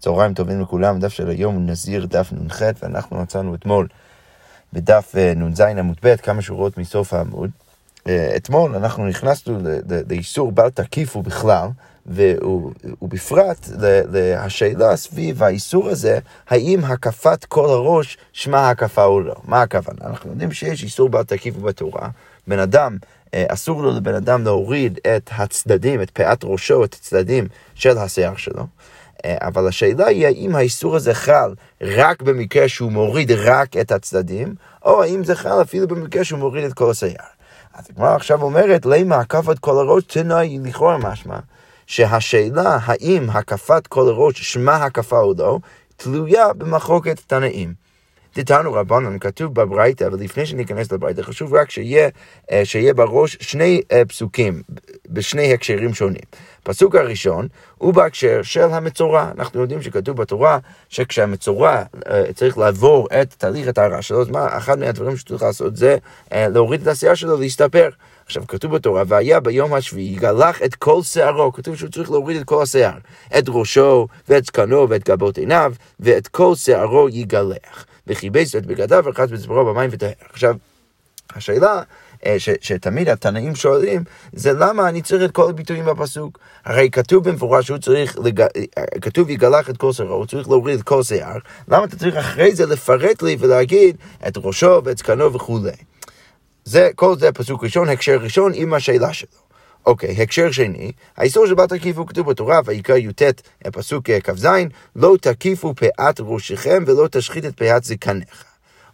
צהריים טובים לכולם, דף של היום הוא נזיר דף נ"ח, ואנחנו מצאנו אתמול בדף אה, נ"ז עמוד ב', כמה שורות מסוף העמוד. אה, אתמול אנחנו נכנסנו לאיסור בל תקיפו בכלל, ובפרט לשאלה סביב האיסור הזה, האם הקפת כל הראש שמה הקפה או לא. מה הכוונה? אנחנו יודעים שיש איסור בל תקיפו בתורה. בן אדם, אה, אסור לו לבן אדם להוריד את הצדדים, את פאת ראשו, את הצדדים של השיער שלו. אה, אבל השאלה היא האם האיסור הזה חל רק במקרה שהוא מוריד רק את הצדדים, או האם זה חל אפילו במקרה שהוא מוריד את כל השיער. אז הגמרא עכשיו אומרת, למה הקפת כל הראש תנאי לכאורה משמע, שהשאלה האם הקפת כל הראש שמה הקפה או לא, תלויה במחלוקת תנאים. דתנו רבנן, כתוב בברייתא, ולפני שניכנס לברייתא, חשוב רק שיהיה, אה, שיהיה בראש שני אה, פסוקים, בשני הקשרים שונים. הפסוק הראשון הוא בהקשר של המצורע. אנחנו יודעים שכתוב בתורה שכשהמצורע אה, צריך לעבור את תהליך הטהרה שלו, אז מה, אחד מהדברים שצריך לעשות זה להוריד את השיער שלו, להסתפר. עכשיו, כתוב בתורה, והיה ביום השביעי, יגלח את כל שערו, כתוב שהוא צריך להוריד את כל השיער, את ראשו, ואת זקנו, ואת גבות עיניו, ואת כל שערו יגלח. וכיבס את בגדיו ורחץ בצברו במים וטהר. עכשיו, השאלה אה, ש, שתמיד התנאים שואלים, זה למה אני צריך את כל הביטויים בפסוק? הרי כתוב במפורש שהוא צריך, לג... אה, כתוב יגלח את כל שערו, הוא צריך להוריד את כל שיער, למה אתה צריך אחרי זה לפרט לי ולהגיד את ראשו ואת זקנו וכולי? זה, כל זה פסוק ראשון, הקשר ראשון עם השאלה שלו. אוקיי, הקשר שני, האיסור של בל תקיפו כתוב בתורה, ויקרא י"ט, פסוק אה, כ"ז, לא תקיפו פאת ראשיכם ולא תשחית את פאת זקניך.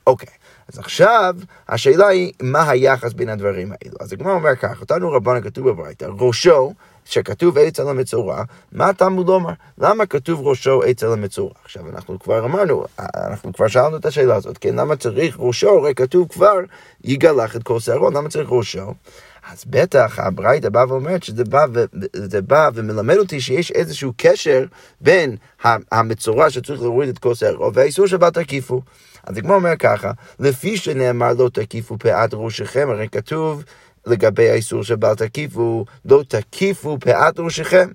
אוקיי. אז עכשיו, השאלה היא, מה היחס בין הדברים האלו? אז הגמרא אומר כך, אותנו רבנה כתוב בברייתא, ראשו, שכתוב עץ על המצורע, מה תלמוד לומר? למה כתוב ראשו עץ על המצורע? עכשיו, אנחנו כבר אמרנו, אנחנו כבר שאלנו את השאלה הזאת, כן? למה צריך ראשו? הרי כתוב כבר, יגלח את כל שערו, למה צריך ראשו? אז בטח הברייתא באה ואומרת שזה בא, ו, זה בא ומלמד אותי שיש איזשהו קשר בין המצורע שצריך להוריד את כל שערו והאיסור שבל תקיפו. אז הגמרא אומר ככה, לפי שנאמר לא תקיפו פאת ראשכם, הרי כתוב לגבי האיסור שבל תקיפו, לא תקיפו פאת ראשכם.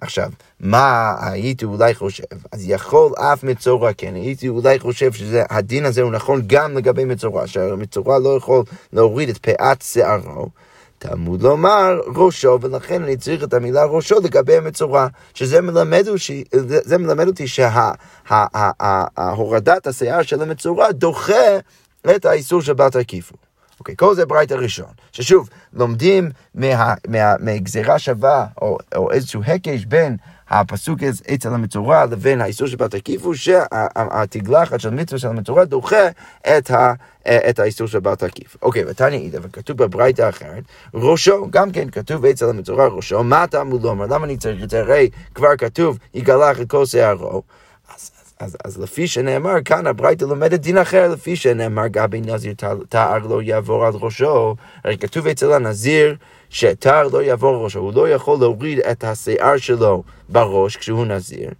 עכשיו, מה הייתי אולי חושב? אז יכול אף מצורע כן, הייתי אולי חושב שהדין הזה הוא נכון גם לגבי מצורע, שהמצורע לא יכול להוריד את פאת שערו. תלמוד לומר ראשו, ולכן אני צריך את המילה ראשו לגבי המצורע, שזה מלמד, אותי, מלמד אותי שההורדת השיער של המצורע דוחה את האיסור של בת הקיפו. אוקיי, כל זה ברייתא ראשון, ששוב, לומדים מה, מה, מהגזירה שווה, או, או איזשהו הקש בין הפסוק עץ על המצורע לבין האיסור של בת הקיפו, שהתגלחת של מצווה של המצורע דוחה את, ה, את האיסור של בת הקיף. אוקיי, ותניא אידא, וכתוב בברייתא אחרת, ראשו, גם כן כתוב עץ על המצורע ראשו, מה אתה אמור לומר? למה אני צריך את זה? הרי כבר כתוב, יגלח את כל שערו. אז, אז, לפי שנאמר, כאן הברייתא לומדת דין אחר, לפי שנאמר גבי נזיר תער לא יעבור על ראשו, הרי כתוב אצל הנזיר שתער לא יעבור על ראשו, הוא לא יכול להוריד את השיער שלו בראש כשהוא נזיר.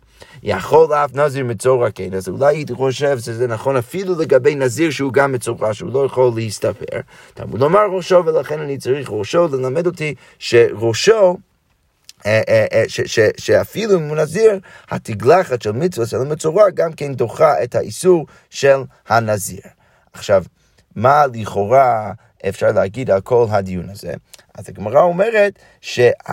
יכול אף נזיר מצורע כן, אז אולי הייתי חושב שזה נכון אפילו לגבי נזיר שהוא גם מצורע, שהוא לא יכול להסתפר. תלמוד לומר ראשו, ולכן אני צריך ראשו ללמד אותי שראשו שאפילו אם הוא נזיר, התגלחת של מצווה של המצורע גם כן דוחה את האיסור של הנזיר. עכשיו, מה לכאורה אפשר להגיד על כל הדיון הזה? אז הגמרא אומרת שהפער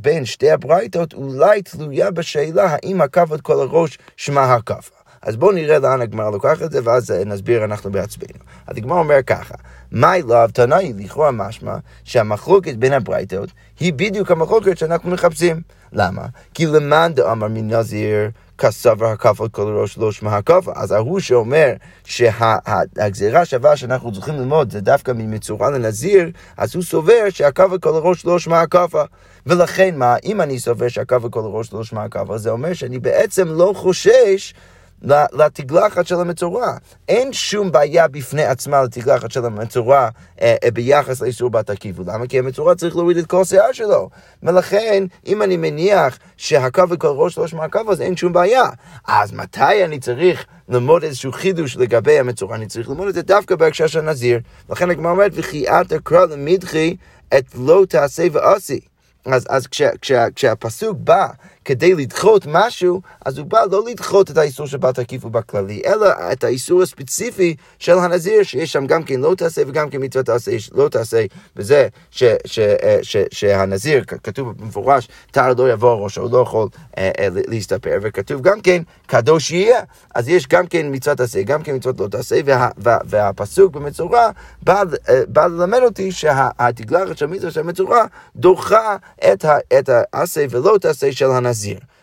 בין שתי הברייתות אולי תלויה בשאלה האם הכף כל הראש שמה הכף. אז בואו נראה לאן הגמרא לוקח את זה, ואז נסביר אנחנו בעצמנו. אז הגמרא אומר ככה, מי לאו תנאי, לכאורה משמע שהמחלוקת בין הברייתות היא בדיוק המחלוקת שאנחנו מחפשים. למה? כי למאן דאמר מנזיר כסבר הכף על כל ראש לא שמע הכף. אז ההוא שאומר שהגזירה שווה שאנחנו צריכים ללמוד זה דווקא ממצורע לנזיר, אז הוא סובר שהכף על כל הראש לא שמע הכף. ולכן מה, אם אני סובר שהכף על כל הראש לא שמע הכף, זה אומר שאני בעצם לא חושש לתגלחת של המצורע. אין שום בעיה בפני עצמה לתגלחת של המצורע אה, אה, ביחס לאיסור בת עקיבו. למה? כי המצורע צריך להוריד את כל השיער שלו. ולכן, אם אני מניח שהקו וכל ראש לא שמע הקו, אז אין שום בעיה. אז מתי אני צריך ללמוד איזשהו חידוש לגבי המצורע? אני צריך ללמוד את זה דווקא בהקשר של נזיר. לכן הגמרא אומרת, וכי את אקרא למדחי את לא תעשה ועשי. אז, אז כשה, כשה, כשהפסוק בא כדי לדחות משהו, אז הוא בא לא לדחות את האיסור של בל תקיפו בכללי, אלא את האיסור הספציפי של הנזיר, שיש שם גם כן לא תעשה וגם כן מצוות תעשה, לא תעשה, וזה ש, ש, ש, ש, שהנזיר, כתוב במפורש, תר לא יבוא ראשו, הוא לא יכול אה, אה, להסתפר, וכתוב גם כן, קדוש יהיה, אז יש גם כן מצוות תעשה, גם כן מצוות לא תעשה, וה, וה, והפסוק במצורע בא, אה, בא ללמד אותי שהתגלחת של מצווה של המצורע דוחה את העשה ולא תעשה של הנזיר.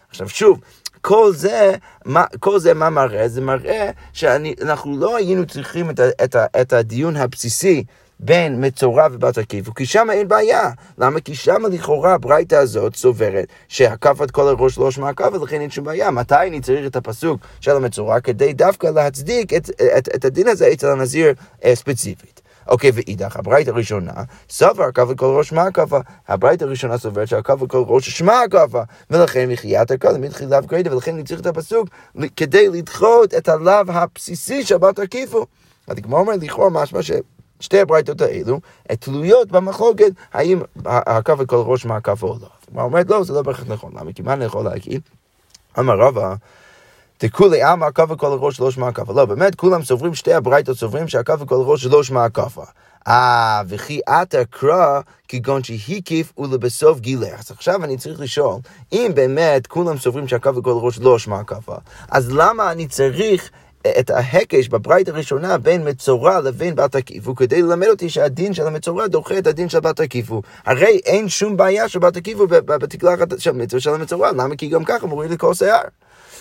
עכשיו שוב, כל זה, מה, כל זה מה מראה? זה מראה שאנחנו לא היינו צריכים את, את, את הדיון הבסיסי בין מצורע ובת עקיף, כי שם אין בעיה. למה? כי שם לכאורה הברייתא הזאת סוברת שהקפת כל הראש לא שמע הקפה, ולכן אין שום בעיה. מתי אני צריך את הפסוק של המצורע? כדי דווקא להצדיק את, את, את הדין הזה אצל הנזיר אה, ספציפית. אוקיי, ואידך, הברית הראשונה, סבר כף כל ראש מה הכפה. הברית הראשונה סוברת שהכף כל ראש שמע הכפה. ולכן מחיית הקודם מתחילה וגרידה, ולכן אני את הפסוק כדי לדחות את הלאו הבסיסי של בת עקיפו. אז כמו אומר לכאורה משמע ש... שתי הברייתות האלו תלויות במחלוקת האם הקו כל ראש מה הקו או לא. הוא אומרת לא, זה לא בהכרח נכון. למה? כי מה אני יכול להגיד? אמר רבא דכולי עלמא הקו וכל הראש לא שמע הקפה. לא, באמת, כולם סוברים, שתי הברייתות סוברים שהקו וכל הראש לא שמע הקפה. אה, וכי עתה קרא כגון שהקיף ולבסוף גילח. אז עכשיו אני צריך לשאול, אם באמת כולם סוברים שהקו וכל הראש לא שמע הקפה, אז למה אני צריך את ההקש בברית הראשונה בין מצורע לבין בת עקיפו, כדי ללמד אותי שהדין של המצורע דוחה את הדין של בת עקיפו. הרי אין שום בעיה של בת עקיפו בתקלחת של מצווה של המצורע, למה? כי גם ככה מוריד לכל שיער.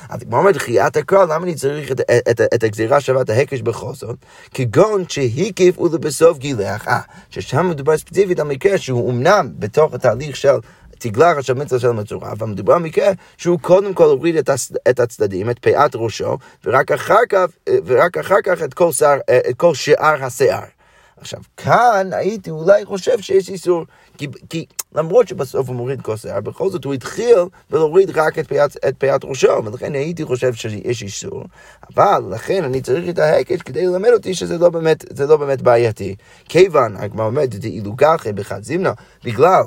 אז כמו אומרת, דחיית הקרא, למה אני צריך את, את, את, את הגזירה שבת ההקש בכל זאת? כגון שהקיף ולבסוף גילח, אה, ששם מדובר ספציפית על מקרה שהוא אמנם בתוך התהליך של תגלח של מצווה של המצורע, אבל מדובר במקרה שהוא קודם כל הוריד את, הצ... את הצדדים, את פאת ראשו, ורק אחר כך, ורק אחר כך את כל, שר, את כל שאר השיער. עכשיו, כאן הייתי אולי חושב שיש איסור, כי, כי למרות שבסוף הוא מוריד כל שיער, בכל זאת הוא התחיל ולהוריד רק את פיית, את פיית ראשו, ולכן הייתי חושב שיש איסור, אבל לכן אני צריך את ההקש כדי ללמד אותי שזה לא באמת, לא באמת בעייתי. כיוון, הגמרא אומרת, דאילו גחי בחד זימנה, בגלל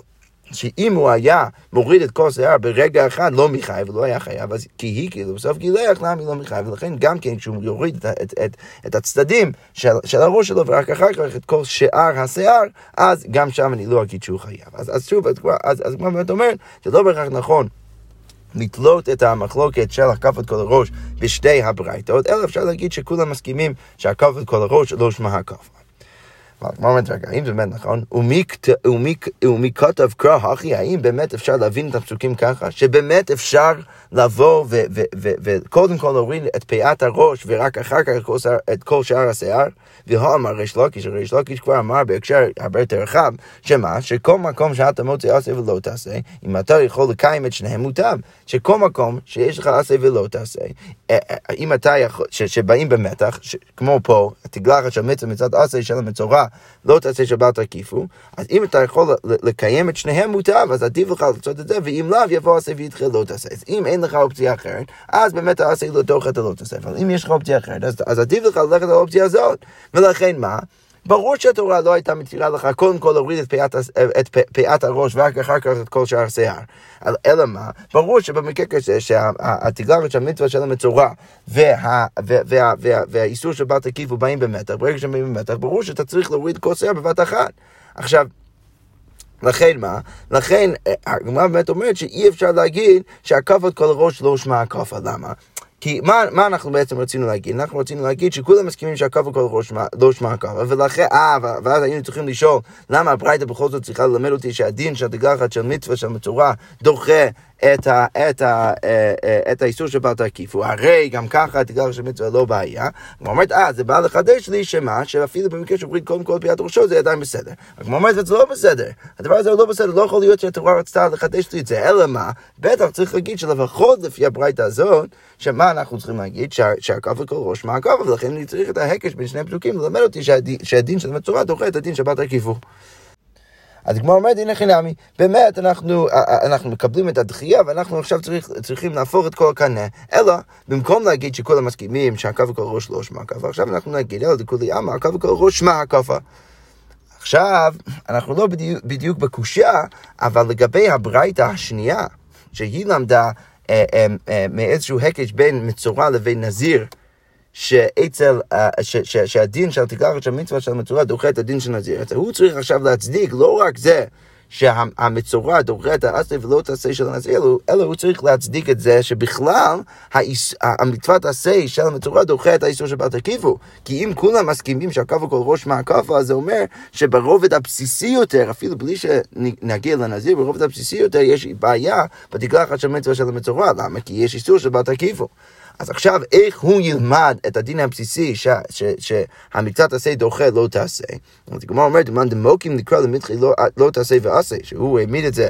שאם הוא היה מוריד את כל שיער ברגע אחד, לא מחייב, לא היה חייב, אז כי היא כאילו בסוף גילח, למה היא לא מחייב? ולכן גם כן כשהוא יוריד את, את, את, את הצדדים של, של הראש שלו, ורק אחר כך את כל שאר השיער, אז גם שם אני לא אגיד שהוא חייב. אז, אז שוב, אז, כמו באמת אומרת, זה לא בהכרח נכון. לתלות את המחלוקת של הקפת כל הראש בשתי הברייתות, אלא אפשר להגיד שכולם מסכימים שהקפת כל הראש לא שמע הקפה. הגמרא אומרת, רגע, האם זה באמת נכון? ומי כתב קרא הכי, האם באמת אפשר להבין את הפסוקים ככה? שבאמת אפשר לבוא וקודם כל להוריד את פאת הראש ורק אחר כך את כל שאר השיער? והוא אמר ריש לוקיש, ריש לוקיש כבר אמר בהקשר הרבה יותר רחב, שמה? שכל מקום שאתה מוצא עשה ולא תעשה, אם אתה יכול לקיים את שניהם מוטב. שכל מקום שיש לך עשה ולא תעשה, אם אתה יכול, שבאים במתח, כמו פה, תגלחת של מצווה מצד עשה של המצורע, לא תעשה שבת תקיפו, אז אם אתה יכול לקיים את שניהם מוטב, אז עדיף לך לעשות את זה, ואם לאו יבוא עשה ויתחיל לא תעשה. אז אם אין לך אופציה אחרת, אז באמת העשה לא תוך אתה לא תעשה. אבל אם יש לך אופציה אחרת, אז, אז עדיף לך ללכת לאופציה הזאת. ולכן מה? ברור שהתורה לא הייתה מתירה לך קודם כל להוריד את פאת, את פאת הראש ורק אחר כך את כל שאר השיער. אלא מה? ברור שבמקרה כזה שהתגלרת של המצווה של המצורע וה, וה, וה, וה, והאיסור של בת עקיף באים במתח, ברגע שהם באים במתח, ברור שאתה צריך להוריד כל שיער בבת אחת. עכשיו, לכן מה? לכן הגמרא באמת אומרת שאי אפשר להגיד שהכפת כל הראש לא שמע הכפה. למה? כי מה, מה אנחנו בעצם רצינו להגיד? אנחנו רצינו להגיד שכולם מסכימים שהקו הכל לא שמע הקו, ולכן, אה, ואז היינו צריכים לשאול למה הברייתא בכל זאת צריכה ללמד אותי שהדין של תגלחת של מצווה של מצורע דוחה את, ה, את, ה, אה, אה, את האיסור של בל תקיפו, הרי גם ככה תגלחת של מצווה לא בעיה. הוא אומרת, אה, זה בא לחדש לי שמה, שאפילו במקרה שאומרים קודם כל פיית ראשו זה עדיין בסדר. הוא אומרת, זה לא בסדר. הדבר הזה לא בסדר, לא יכול להיות שהתורה רצתה לחדש לי את זה, אלא מה? בטח צריך להגיד שלפחות לפי הברייתא הזאת, שמה אנחנו צריכים להגיד? שהקו לכל ראש מה הקו, ולכן אני צריך את ההקש בין שני פסוקים ללמד אותי שהדין, של מצורע דוחה את הדין של בת הקיפור. אז כמו אומרת, הנה חינמי, באמת אנחנו, אנחנו מקבלים את הדחייה ואנחנו עכשיו צריך, צריכים להפוך את כל הקנה, אלא במקום להגיד שכולם מסכימים שהקו וכל ראש לא שמע הקו, עכשיו אנחנו נגיד, אלא דכולי עמא, הקו וכל ראש שמע הקפה. עכשיו, אנחנו לא בדיוק, בדיוק בקושייה, אבל לגבי הברייתא השנייה, שהיא למדה אה, אה, אה, מאיזשהו הקש בין מצורע לבין נזיר, שאצל, אה, שהדין של תקלחת של מצווה של מצורע דוחה את הדין של נזיר. אז הוא צריך עכשיו להצדיק לא רק זה שהמצורע דוחה את העשה ולא את העשה של הנזיר, אלא הוא צריך להצדיק את זה שבכלל המצוות עשה של המצורע דוחה את האיסור של בל תקיפו. כי אם כולם מסכימים שהקפה כל ראש מהקפה, אז זה אומר שברובד הבסיסי יותר, אפילו בלי שנגיע לנזיר, ברובד הבסיסי יותר יש בעיה בתקלחת של מצווה של המצורע. למה? כי יש איסור של בל תקיפו. אז עכשיו, איך הוא ילמד את הדין הבסיסי שהמצוות עשה דוחה לא תעשה? אז הגמרא אומרת, למען דמוקים נקרא למתחי לא, לא תעשה ועשה, שהוא העמיד את זה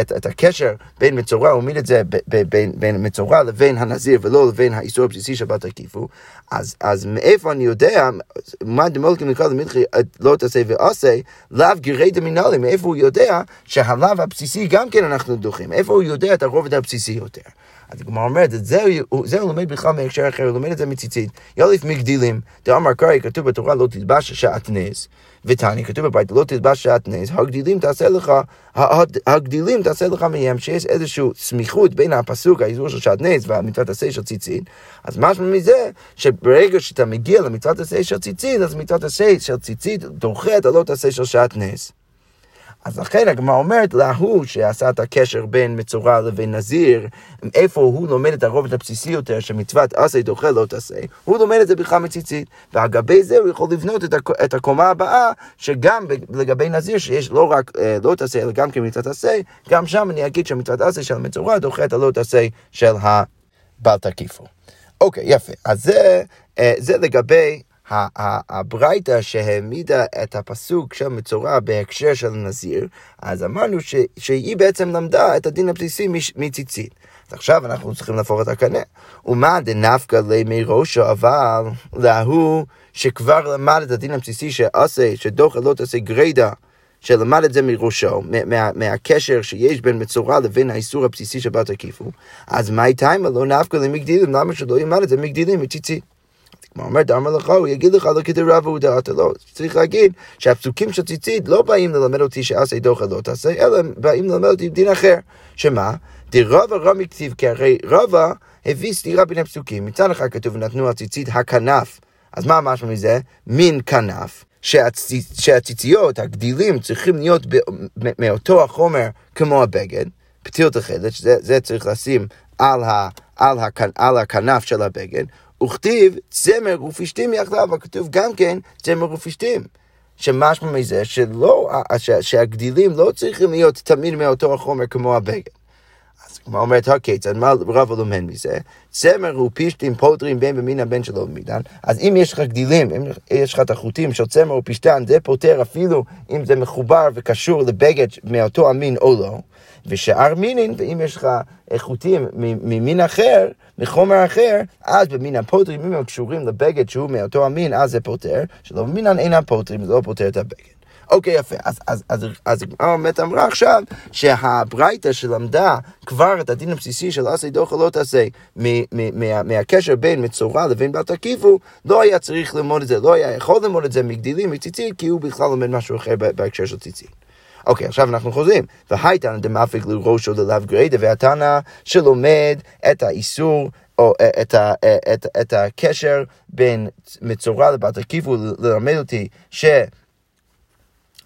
את, את הקשר בין מצורע, הוא העמיד את זה ב, ב, בין, בין מצורע לבין הנזיר ולא לבין האיסור הבסיסי של בת הקיפו, אז, אז מאיפה אני יודע, מה דמולקים נקרא למתחי לא תעשה ועשה, לאו גירי דמינלי, מאיפה הוא יודע שהלאו הבסיסי גם כן אנחנו דוחים, איפה הוא יודע את הרובד הבסיסי יותר. אז הגמרא אומרת, את זה, זה הוא לומד בכלל מהקשר אחר, הוא לומד את זה מציצית. יוליף מגדילים, דאמר קראי, כתוב בתורה לא תלבש שעטנז, ותני, כתוב בבית, לא תלבש שעטנז, הגדילים תעשה לך, הגדילים תעשה לך מהם, שיש איזושהי סמיכות בין הפסוק, האיזור של שעטנז והמצוות עשה של ציצית. אז משמע מזה, שברגע שאתה מגיע למצוות עשה של ציצית, אז מצוות עשה של ציצית דוחה את הלא תעשה של שעטנז. אז לכן הגמרא אומרת להוא שעשה את הקשר בין מצורע לבין נזיר, איפה הוא לומד את הרובד הבסיסי יותר, שמצוות עשה דוחה לא תעשה, הוא לומד את זה בכלל מציצית, ועל גבי זה הוא יכול לבנות את, הקומה הבאה, שגם לגבי נזיר, שיש לא רק אה, לא תעשה, אלא גם כמצוות עשה, גם שם אני אגיד שמצוות עשה של המצורע דוחה את הלא תעשה של הבל תקיפו. אוקיי, יפה. אז זה, אה, זה לגבי הברייתא שהעמידה את הפסוק של מצורע בהקשר של נזיר, אז אמרנו ש, שהיא בעצם למדה את הדין הבסיסי מציצית. אז עכשיו אנחנו צריכים להפוך את הקנה. ומה דנפקא לימי ראשו, אבל להוא שכבר למד את הדין הבסיסי שעשה, שדוחה לא תעשה גרידא, שלמד את זה מראשו, מה, מהקשר שיש בין מצורע לבין האיסור הבסיסי של בת הקיפו, אז מה איתה אם לא נפקא למגדילים, למה שלא ילמד את זה מגדילים מציצית? כמו אומר דאמר לך, הוא יגיד לך לא כדי רב ודעתה לא. צריך להגיד שהפסוקים של ציצית לא באים ללמד אותי שעשה דוחה לא תעשה, אלא באים ללמד אותי דין אחר. שמה? דרבה רמי כתיב, כי הרי רבה הביא סתירה בין הפסוקים. מצד אחד כתוב נתנו הציצית הכנף. אז מה משמע מזה? מין כנף. שהציציות, הגדילים, צריכים להיות מאותו החומר כמו הבגד, פתיל תכלת, שזה צריך לשים על, ה, על, הכ, על הכנף של הבגד, וכתיב צמר ופשתים יחדיו, וכתוב גם כן צמר ופשתים. שמשמע מזה שלא, שהגדילים לא צריכים להיות תמיד מאותו החומר כמו הבגד. אז כמו אומרת הכיצד, מה רב לומד מזה? צמר ופשתים פותרים בין במין הבן שלו במינן, אז אם יש לך גדילים, אם יש לך את החוטים של צמר ופשתן, זה פותר אפילו אם זה מחובר וקשור לבגד מאותו המין או לא. ושאר מינין, ואם יש לך חוטים ממין אחר, מחומר אחר, אז במין הפוטרים, אם הם קשורים לבגד שהוא מאותו המין, אז זה פותר, שלא במינן אינם פוטרים, זה לא פותר את הבגד. אוקיי, יפה. אז, אז, אז, אז באמת אמרה עכשיו שהברייתא שלמדה כבר את הדין הבסיסי של עשה דוחה לא תעשה מהקשר בין מצורע לבין בת עקיפו, לא היה צריך ללמוד את זה, לא היה יכול ללמוד את זה מגדילים, מציצית, כי הוא בכלל לומד משהו אחר בהקשר של ציצית. אוקיי, עכשיו אנחנו חוזרים. והייתנא דמאפיק לראשו ללאו גריידא, והתנא שלומד את האיסור או אה, את, ה, אה, את, את הקשר בין מצורע לבת עקיפו ללמד אותי ש...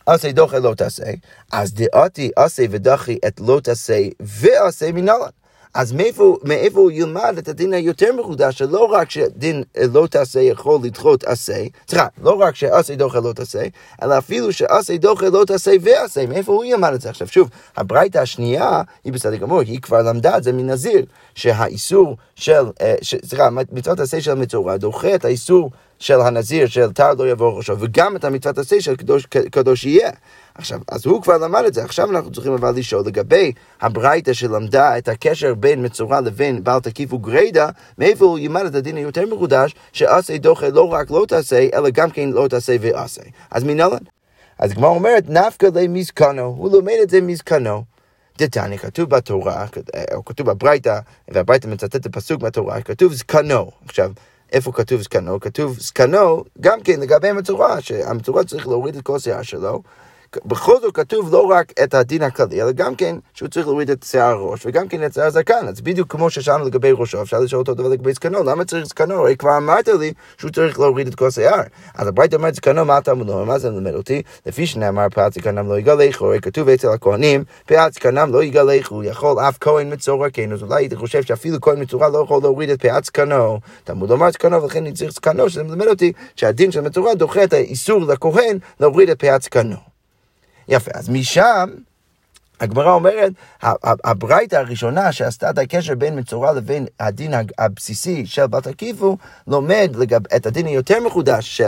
עשה דוחה לא תעשה, אז דעתי עשה ודחי את לא תעשה ועשה מנהלן. אז מאיפה, מאיפה הוא ילמד את הדין היותר מחודש, שלא רק שדין לא תעשה יכול לדחות עשה, סליחה, לא רק שעשה דוחה לא תעשה, אלא אפילו שעשה דוחה לא תעשה ועשה, מאיפה הוא ילמד את זה? עכשיו שוב, הברייתא השנייה היא בסדר גמור, היא כבר למדה את זה מנזיר, שהאיסור של, אה, סליחה, מצוות עשה של המצורע דוחה את האיסור של הנזיר, של תר לא יבוא ראשו, וגם את המצוות עשה של קדוש, קדוש יהיה. עכשיו, אז הוא כבר למד את זה, עכשיו אנחנו צריכים אבל לשאול לגבי הברייתא שלמדה את הקשר בין מצורע לבין בעל תקיף וגרידא, מאיפה הוא ילמד את הדין היותר מחודש, שעשה דוחה לא רק לא תעשה, אלא גם כן לא תעשה ועשה. אז מנהלן. אז הגמרא אומרת, נפקא למזקנו, הוא לומד את זה מזקנו. דתניא, כתוב בתורה, או כתוב בברייתא, והברייתא מצטט את הפסוק מהתורה, כתוב זקנו. עכשיו, איפה כתוב זקנו? כתוב זקנו גם כן לגבי המצורע, שהמצורע צריך להוריד את כל השיער שלו. בכל זאת כתוב לא רק את הדין הכללי, אלא גם כן שהוא צריך להוריד את שיער הראש, וגם כן את שיער הזקן. אז בדיוק כמו ששאלנו לגבי ראשו, אפשר לשאול אותו דבר לגבי זקנו, למה צריך זקנו? הרי כבר אמרת לי שהוא צריך להוריד את כל השיער. אז הברית אומרת זקנו, מה אתה אומר? מה זה מלמד אותי? לפי שנאמר פאת זקנם לא יגלחו, הרי כתוב אצל הכהנים, פאת זקנם לא יגלחו, יכול אף כהן מצורע כן, אז אולי הייתי חושב שאפילו כהן מצורע לא יכול להוריד את פאת זקנו. תלמוד לומר זקנו, ולכן אני צריך זקנו, שזה מלמד אותי שהדין של מצורע דוחה את האיסור לכהן להוריד את פאת זקנו. יפה, אז משם הגמרא אומרת, הברייתא הראשונה שעשתה את הקשר בין מצורע לבין הדין הבסיסי של בת עקיפו, לומד לגב, את הדין היותר מחודש,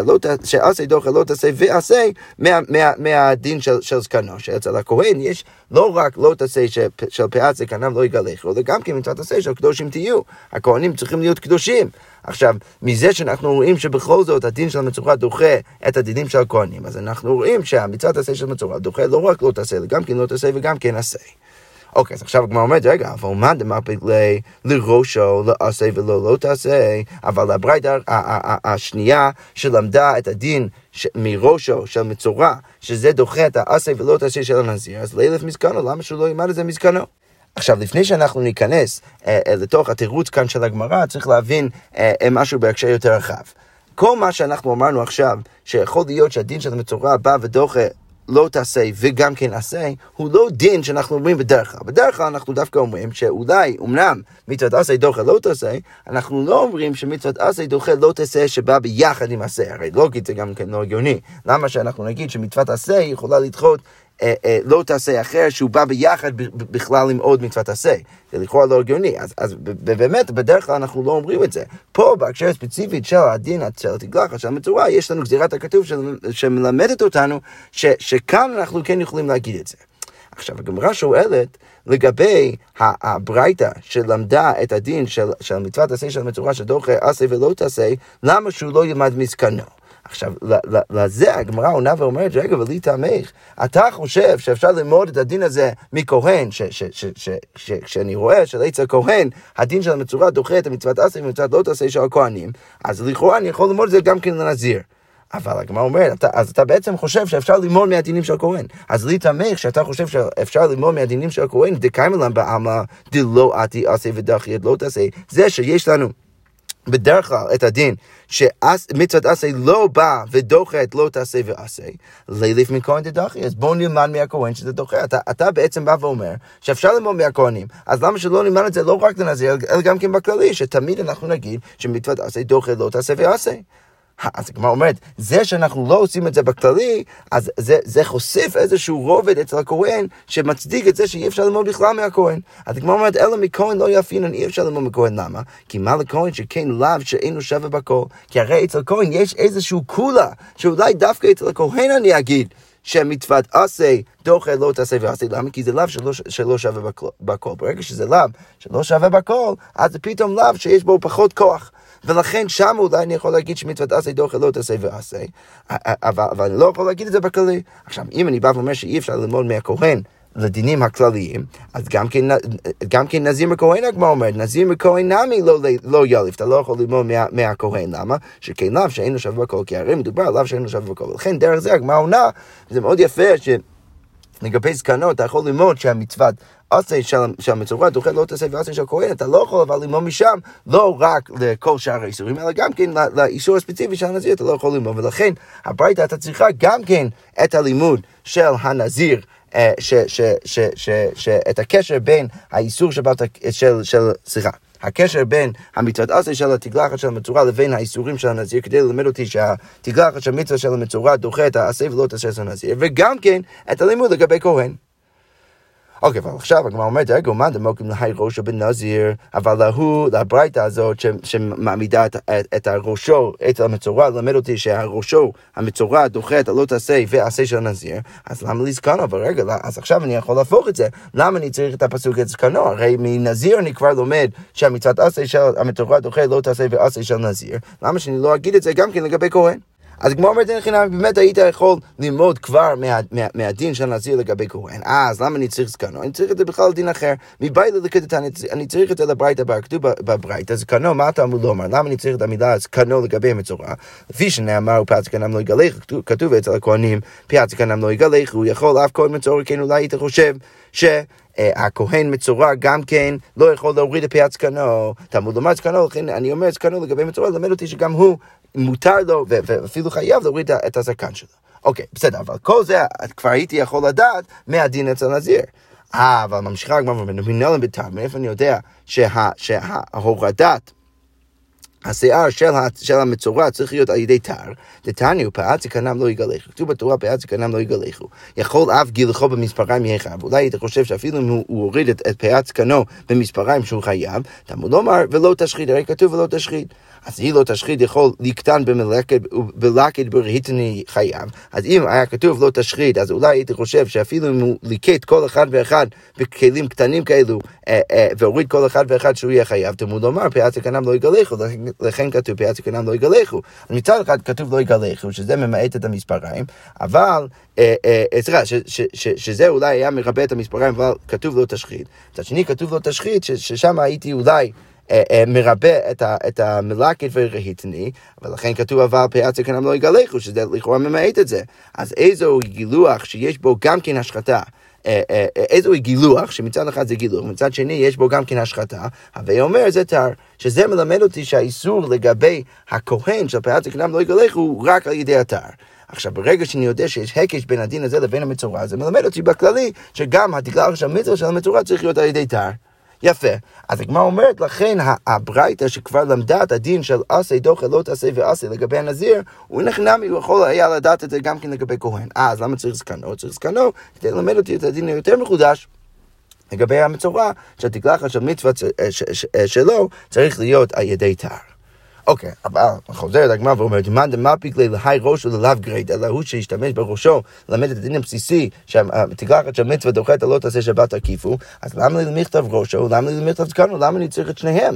שעשה דוחה לא תעשה ועשה, מה, מה, מהדין של, של זקנו, שאצל הכהן יש לא רק לא תעשה של פאת זקנם לא יגלחו, אלא גם כן מצוות תעשה של קדושים תהיו. הכהנים צריכים להיות קדושים. עכשיו, מזה שאנחנו רואים שבכל זאת הדין של המצורע דוחה את הדינים של הכהנים, אז אנחנו רואים שהמצוות תעשה של המצורע דוחה לא רק לא תעשה, גם כן לא תעשה וגם כן עשה. אוקיי, אז עכשיו הגמרא אומרת, רגע, אבל מה דמפיק לראשו, לעשה ולא לא תעשה, אבל הברייתא השנייה שלמדה את הדין מראשו של מצורע, שזה דוחה את העשה ולא תעשה של הנזיר, אז לאלף מזקנו, למה שהוא לא ילמד את זה מזקנו? עכשיו, לפני שאנחנו ניכנס אה, אה, לתוך התירוץ כאן של הגמרא, צריך להבין אה, אה, משהו בהקשר יותר רחב. כל מה שאנחנו אמרנו עכשיו, שיכול להיות שהדין של המצורע בא ודוחה לא תעשה וגם כן עשה, הוא לא דין שאנחנו אומרים בדרך כלל. בדרך כלל אנחנו דווקא אומרים שאולי, אמנם מצוות עשה דוחה לא תעשה, אנחנו לא אומרים שמצוות עשה דוחה לא תעשה שבא ביחד עם עשה. הרי לוגית זה גם כן לא הגיוני. למה שאנחנו נגיד שמצוות עשה יכולה לדחות לא תעשה אחר, שהוא בא ביחד בכלל עם עוד מצוות עשה. זה לכאורה לא הגיוני. אז, אז באמת, בדרך כלל אנחנו לא אומרים את זה. פה, בהקשר הספציפית של הדין של התגלחת, של המצורע, יש לנו גזירת הכתוב שמלמדת אותנו ש, שכאן אנחנו כן יכולים להגיד את זה. עכשיו, הגמרא שואלת לגבי הברייתא שלמדה את הדין של, של מצוות עשה של המצורע שדוחה עשה ולא תעשה, למה שהוא לא ילמד מזקנו? עכשיו, לזה הגמרא עונה ואומרת, רגע, ולי תעמך, אתה חושב שאפשר ללמוד את הדין הזה מכהן, שאני רואה של עץ הכהן, הדין של המצורע דוחה את המצוות עשה ומצוות לא תעשה של הכהנים, אז לכאורה אני יכול ללמוד את זה גם כן לנזיר. אבל הגמרא אומרת, אז אתה בעצם חושב שאפשר ללמוד מהדינים של הכהן. אז לי תמך שאתה חושב שאפשר ללמוד מהדינים של הכהן, דקיימה להם בעלמא דלא עתי עשה ודחי לא תעשה. זה שיש לנו בדרך כלל את הדין שמצוות עשה לא בא ודוחה את לא תעשה ועשה, ליליף מכהן דדחי, אז בואו נלמד מהכהן שזה דוחה. אתה, אתה בעצם בא ואומר שאפשר ללמוד מהכהנים, אז למה שלא נלמד את זה לא רק לנזיר, אלא גם כן בכללי, שתמיד אנחנו נגיד שמצוות עשה דוחה לא תעשה ועשה. אז הגמרא אומרת, זה שאנחנו לא עושים את זה בכללי, אז זה, זה חושף איזשהו רובד אצל הכהן שמצדיק את זה שאי אפשר ללמוד בכלל מהכהן. אז הגמרא אומרת, אלא מכהן לא יפינן, אי אפשר ללמוד מכהן, למה? כי מה לכהן שכן לאו שאינו שווה בכל? כי הרי אצל כהן יש איזשהו קולה, שאולי דווקא אצל הכהן אני אגיד. שמצוות עשה דוחה לא תעשה ועשה, למה? כי זה לאו שלא, שלא שווה בכל. ברגע שזה לאו שלא שווה בכל, אז זה פתאום לאו שיש בו פחות כוח. ולכן שם אולי אני יכול להגיד שמצוות עשה דוחה לא תעשה ועשה, אבל, אבל אני לא יכול להגיד את זה בכללי. עכשיו, אם אני בא ואומר שאי אפשר ללמוד מהכהן לדינים הכלליים, אז גם כן, גם כן נזיר מכהן הגמרא אומרת, נזיר מכהן נמי לא, לא יליף, אתה לא יכול ללמוד מה, מהכהן, למה? שכן לאו שאינו שווה בכל, כי הרי מדובר על לאו שאינו שווה בכל, ולכן דרך זה הגמרא עונה, זה מאוד יפה ש... לגבי זקנות, אתה יכול ללמוד שהמצוות עשה של, המצורע דוחה לא תעשה ועשה של כהן, אתה לא יכול אבל ללמוד משם לא רק לכל שאר האיסורים, אלא גם כן לאיסור הספציפי של הנזיר, אתה לא יכול ללמוד, ולכן הברייתא אתה צריכה גם כן את הלימוד של הנזיר. אה, שאת הקשר בין האיסור של, של, של סליחה, הקשר בין המצוות עשה של התגלחת של המצורע לבין האיסורים של הנזיר, כדי ללמד אותי שהתגלחת של המצווה של המצורע דוחה את העשה ולא תעשה של הנזיר, וגם כן את הלימוד לגבי כהן. אוקיי, אבל עכשיו הגמרא אומרת, רגע, מה דמוקים להי ראשו בנזיר, אבל להוא, לברייתא הזאת שמעמידה את, את, את הראשו, את המצורע, ללמד אותי שהראשו, המצורע, דוחה את הלא תעשה ועשה של הנזיר, אז למה לי זקנו? אבל רגע, אז עכשיו אני יכול להפוך את זה. למה אני צריך את הפסוק את זקנו? הרי מנזיר אני כבר לומד שהמצוות עשה של המצורע דוחה לא תעשה ועשה של נזיר. למה שאני לא אגיד את זה גם כן לגבי כהן? אז הגמרא אומרת אין חינם, באמת היית יכול ללמוד כבר מה, מה, מהדין של הנזיר לגבי כהן. אה, אז למה אני צריך זקנו? אני צריך את זה בכלל לדין אחר. מביילה לקטטן, אני צריך את זה לברייתא בר, כתוב בברייתא, זקנו, מה אתה אמור לומר? למה אני צריך את המילה זקנו לגבי המצורע? לפי שנאמר, פעת זקנם לא יגלך, כתוב אצל הכהנים, פעת זקנם לא יגלך, הוא יכול אף כהן מצורע, כן אולי היית חושב ש... הכהן מצורע גם כן לא יכול להוריד את פאת זקנו, תלמוד לומר זקנו, לכן אני אומר זקנו לגבי מצורע, למד אותי שגם הוא מותר לו ואפילו חייב להוריד את הזקן שלו. אוקיי, בסדר, אבל כל זה כבר הייתי יכול לדעת מהדין אצל נזיר. אה, אבל ממשיכה הגמרא מנהלם בתר, מאיפה אני יודע שההורדת השיער של, של המצורע צריך להיות על ידי תר, דתניא פאת זקנם לא יגלחו. כתוב בתורה פאת זקנם לא יגלחו. יכול אף גילחו במספריים יהיה חייב. אולי היית חושב שאפילו אם הוא, הוריד את, את פאת זקנו במספריים שהוא חייב, תמוד לומר ולא תשחית, הרי כתוב ולא תשחית. אז היא לא תשחית יכול לקטן בלקט ברהיטני חייב. אז אם היה כתוב לא תשחית, אז אולי הייתי חושב שאפילו אם הוא ליקט כל אחד ואחד בכלים קטנים כאלו, אה, אה, והוריד כל אחד ואחד שהוא יהיה חייב, תמוד לומר פאת זקנם לא יגלחו, לכן כתוב פאת זקנם לא יגלחו. אז מצד אחד כתוב לא יגלחו, שזה ממעט את המספריים, אבל, אה, סליחה, שזה אולי היה מרבה את המספריים, אבל כתוב לא תשחית. מצד שני כתוב לא תשחית, ששם הייתי אולי... אה, אה, מרבה את, את המלקת והרהיטני, ולכן כתוב אבל פאת זקנם לא יגלחו, שזה לכאורה ממעט את זה. אז איזו גילוח שיש בו גם כן השחתה. אה, איזו גילוח, שמצד אחד זה גילוח, מצד שני יש בו גם כן השחתה, הווי אומר זה תר, שזה מלמד אותי שהאיסור לגבי הכהן של פאת זקנם לא יגלחו הוא רק על ידי התר. עכשיו, ברגע שאני יודע שיש הקש בין הדין הזה לבין המצורע, זה מלמד אותי בכללי שגם התגלח של המצווה של המצורע צריך להיות על ידי תר. יפה. אז הגמרא אומרת, לכן הברייתא שכבר למדה את הדין של עשה דוחה לא תעשה ועשה לגבי הנזיר, הוא הוא יכול היה לדעת את זה גם כן לגבי כהן. אה, אז למה צריך זקנו? צריך זקנו כדי ללמד אותי את הדין היותר מחודש. לגבי המצורע, שהתגלחת של מצווה שלו צריך להיות על ידי תער. אוקיי, אבל חוזר לגמרא ואומר, דמאן דמפיק ליה ראשו ללאו גרידא, אלא הוא שהשתמש בראשו ללמד את הדין הבסיסי, שהתגלחת של מצווה דוחת לא תעשה של תקיפו, אז למה לי למכתב ראשו, למה לי למכתב זקנו, למה אני צריך את שניהם?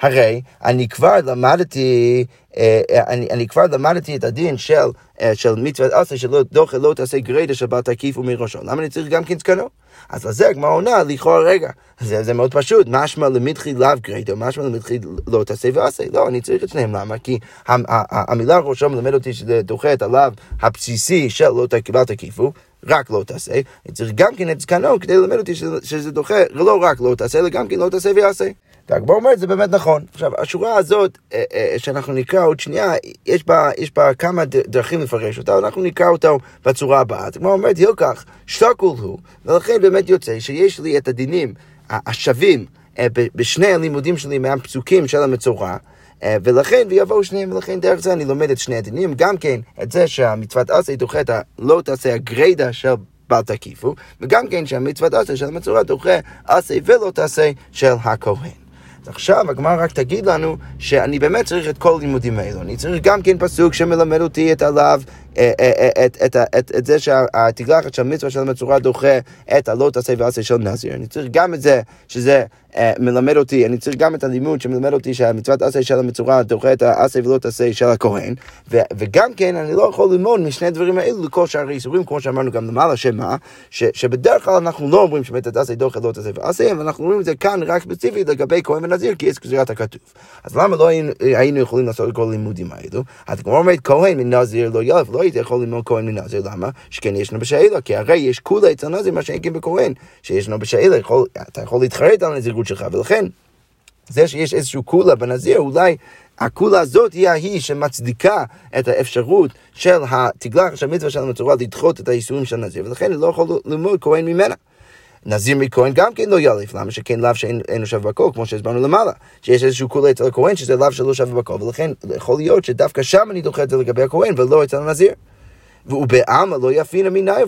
הרי אני כבר למדתי, אה, אה, אני, אני כבר למדתי את הדין של, אה, של מצוות עשה שלא דוחה לא תעשה גרידה בת עקיף ומראשו. למה אני צריך גם כן זקנו? אז לזה הגמרא עונה, לכאורה רגע, זה, זה מאוד פשוט, משמע למדחי לאו גרידה, משמע למדחי לא תעשה ועשה. לא, אני צריך את שניהם, למה? כי המילה ראשו מלמד אותי שזה דוחה את הלאו הבסיסי של לא תקיפו, רק לא תעשה, אני צריך גם כן את זקנו כדי ללמד אותי שזה, שזה דוחה לא רק לא תעשה, אלא גם כן לא תעשה ויעשה. והגמרא אומרת, זה באמת נכון. עכשיו, השורה הזאת, אה, אה, שאנחנו נקרא עוד שנייה, יש בה, יש בה כמה דרכים לפרש אותה, אנחנו נקרא אותה בצורה הבאה. הגמרא אומרת, ילקח, שתקול הוא, ולכן באמת יוצא שיש לי את הדינים השווים אה, בשני הלימודים שלי מהפסוקים של המצורע. ולכן, ויבואו שניהם, ולכן דרך זה אני לומד את שני הדינים, גם כן את זה שהמצוות עשה דוחה את הלא תעשה הגריידה של בל תקיפו, וגם כן שהמצוות עשה של המצורע דוחה עשה ולא תעשה של הכהן. עכשיו הגמרא רק תגיד לנו שאני באמת צריך את כל הלימודים האלו. אני צריך גם כן פסוק שמלמד אותי את עליו אה, אה, אה, את, את, את, את זה שהתגלחת של מצווה של המצורע דוחה את הלא תעשה ועשה של נזיר. אני צריך גם את זה שזה מלמד אותי, אני צריך גם את הלימוד שמלמד אותי שהמצוות עשה של המצורע דוחה את העשה ולא תעשה של הכהן. ו, וגם כן אני לא יכול ללמוד משני הדברים האלו לכל שאר האיסורים, כמו שאמרנו גם למעלה, שמה? ש, שבדרך כלל אנחנו לא אומרים שבאמת עשה דוחה לא תעשה ועשה, ואנחנו אומרים את זה כאן רק ספציפית לגבי כהן ונזיר, כי יש גזירת הכתוב. אז למה לא היינו, היינו יכולים לעשות את כל הלימודים האלו? אז כמו אומרת כהן מנזיר לא ילף, לא היית יכול ללמוד כהן מנזיר, למה? שכן ישנו בשאלה, כי הרי יש כולה אצל נזיר מה שאין כן בכהן, שישנו בשאלה, יכול, אתה יכול להתחרט על הנזירות שלך, ולכן זה שיש איזשהו כולה בנזיר, אולי הכולה הזאת היא ההיא שמצדיקה את האפשרות של התגלח של המצווה של המצורע לדחות את האיסורים של הנזיר, ולכן אני לא יכול ללמוד כהן ממנה. נזיר מכהן גם כן לא יליף, למה שכן לאו שאינו שווה בכל, כמו שהסברנו למעלה, שיש איזשהו כולה אצל הכהן שזה לאו שלא שווה בכל, ולכן יכול להיות שדווקא שם אני דוחה את זה לגבי הכהן ולא אצל הנזיר. ובעלמא לא יפינא מנאי,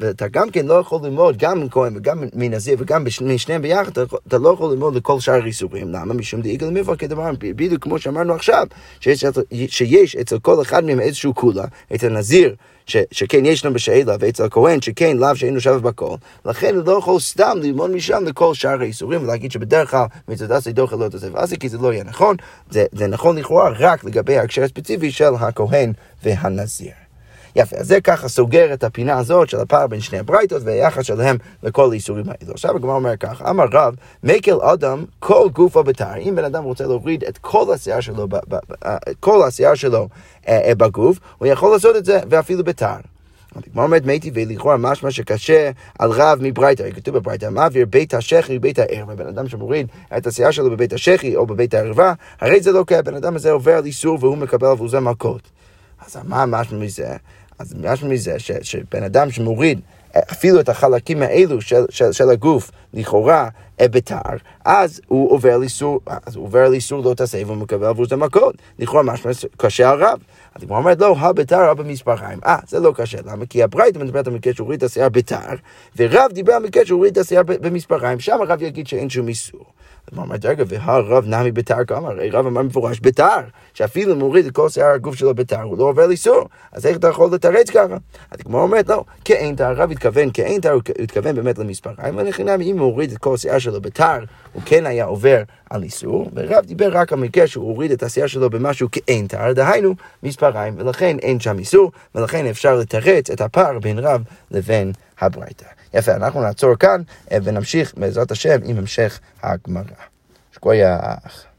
ואתה גם כן לא יכול ללמוד גם מכהן וגם מנזיר וגם משניהם ביחד, אתה, לא יכול ללמוד לכל שאר האיסורים. למה? משום דאיגל מפר כדבר, בדיוק כמו שאמרנו עכשיו, שיש, שיש אצל כל אחד מהם איזשהו כולה, את הנזיר. ש, שכן יש לנו בשאלה, ואצל הכהן שכן לאו שאינו שווה בכל, לכן הוא לא יכול סתם ללמוד משם לכל שאר האיסורים ולהגיד שבדרך כלל מצודת סידוך לא תעשה ועשה, כי זה לא יהיה נכון, זה, זה נכון לכאורה רק לגבי ההקשר הספציפי של הכהן והנזיר. יפה, אז זה ככה סוגר את הפינה הזאת של הפער בין שני הברייתות והיחס שלהם לכל האיסורים האלו. עכשיו הגמרא אומר ככה, אמר רב, מקל אדם כל גופו בתר. אם בן אדם רוצה להוריד את כל השיער שלו, כל השיער שלו אה, אה, בגוף, הוא יכול לעשות את זה ואפילו בתר. הגמרא אומרת מתי ולכאורה משמע שקשה על רב מברייתא, כתוב בברייתא, מעביר בית השחי ובית הערווה, בן אדם שמוריד את השיער שלו בבית השחי או בבית הערווה, הרי זה לא קרה, בן אדם הזה עובר על איסור והוא מקבל עבור זה מכות. אז מה משמע מזה? אז משמע מזה ש, שבן אדם שמוריד אפילו את החלקים האלו של, של, של הגוף, לכאורה, בתר, אז הוא עובר לאיסור, אז הוא עובר לאיסור לא תעשה והוא מקבל עבור זה מכות. לכאורה משמע קשה על רב. אז היא אומרת לא, הבתר רב במספריים. אה, זה לא קשה. למה? כי הברייתא מדברת על מקרה שהוא הוריד את השיער בתר, ורב דיבר על מקרה שהוא הוריד את השיער במספריים. שם הרב יגיד שאין שום איסור. אז הוא אמר, רגע, והרב נמי בתר כמה? הרי רב אמר מפורש בתר, שאפילו אם הוא מוריד את כל שיער הגוף שלו בתר, הוא לא עובר לאיסור. אז איך אתה יכול לתרץ ככה? אז כמו אומרת, לא, כאין תר, הרב התכוון כאין תר, הוא התכוון באמת למספריים, ולכן אם הוא הוריד את כל שיער שלו בתר, הוא כן היה עובר על איסור, ורב דיבר רק על מקרה שהוא הוריד את השיער שלו במשהו כאין תר, דהיינו מספריים, ולכן אין שם איסור, ולכן אפשר לתרץ את הפער בין רב לבין הברייתא. יפה, אנחנו נעצור כאן ונמשיך בעזרת השם עם המשך הגמרא. שקוייך.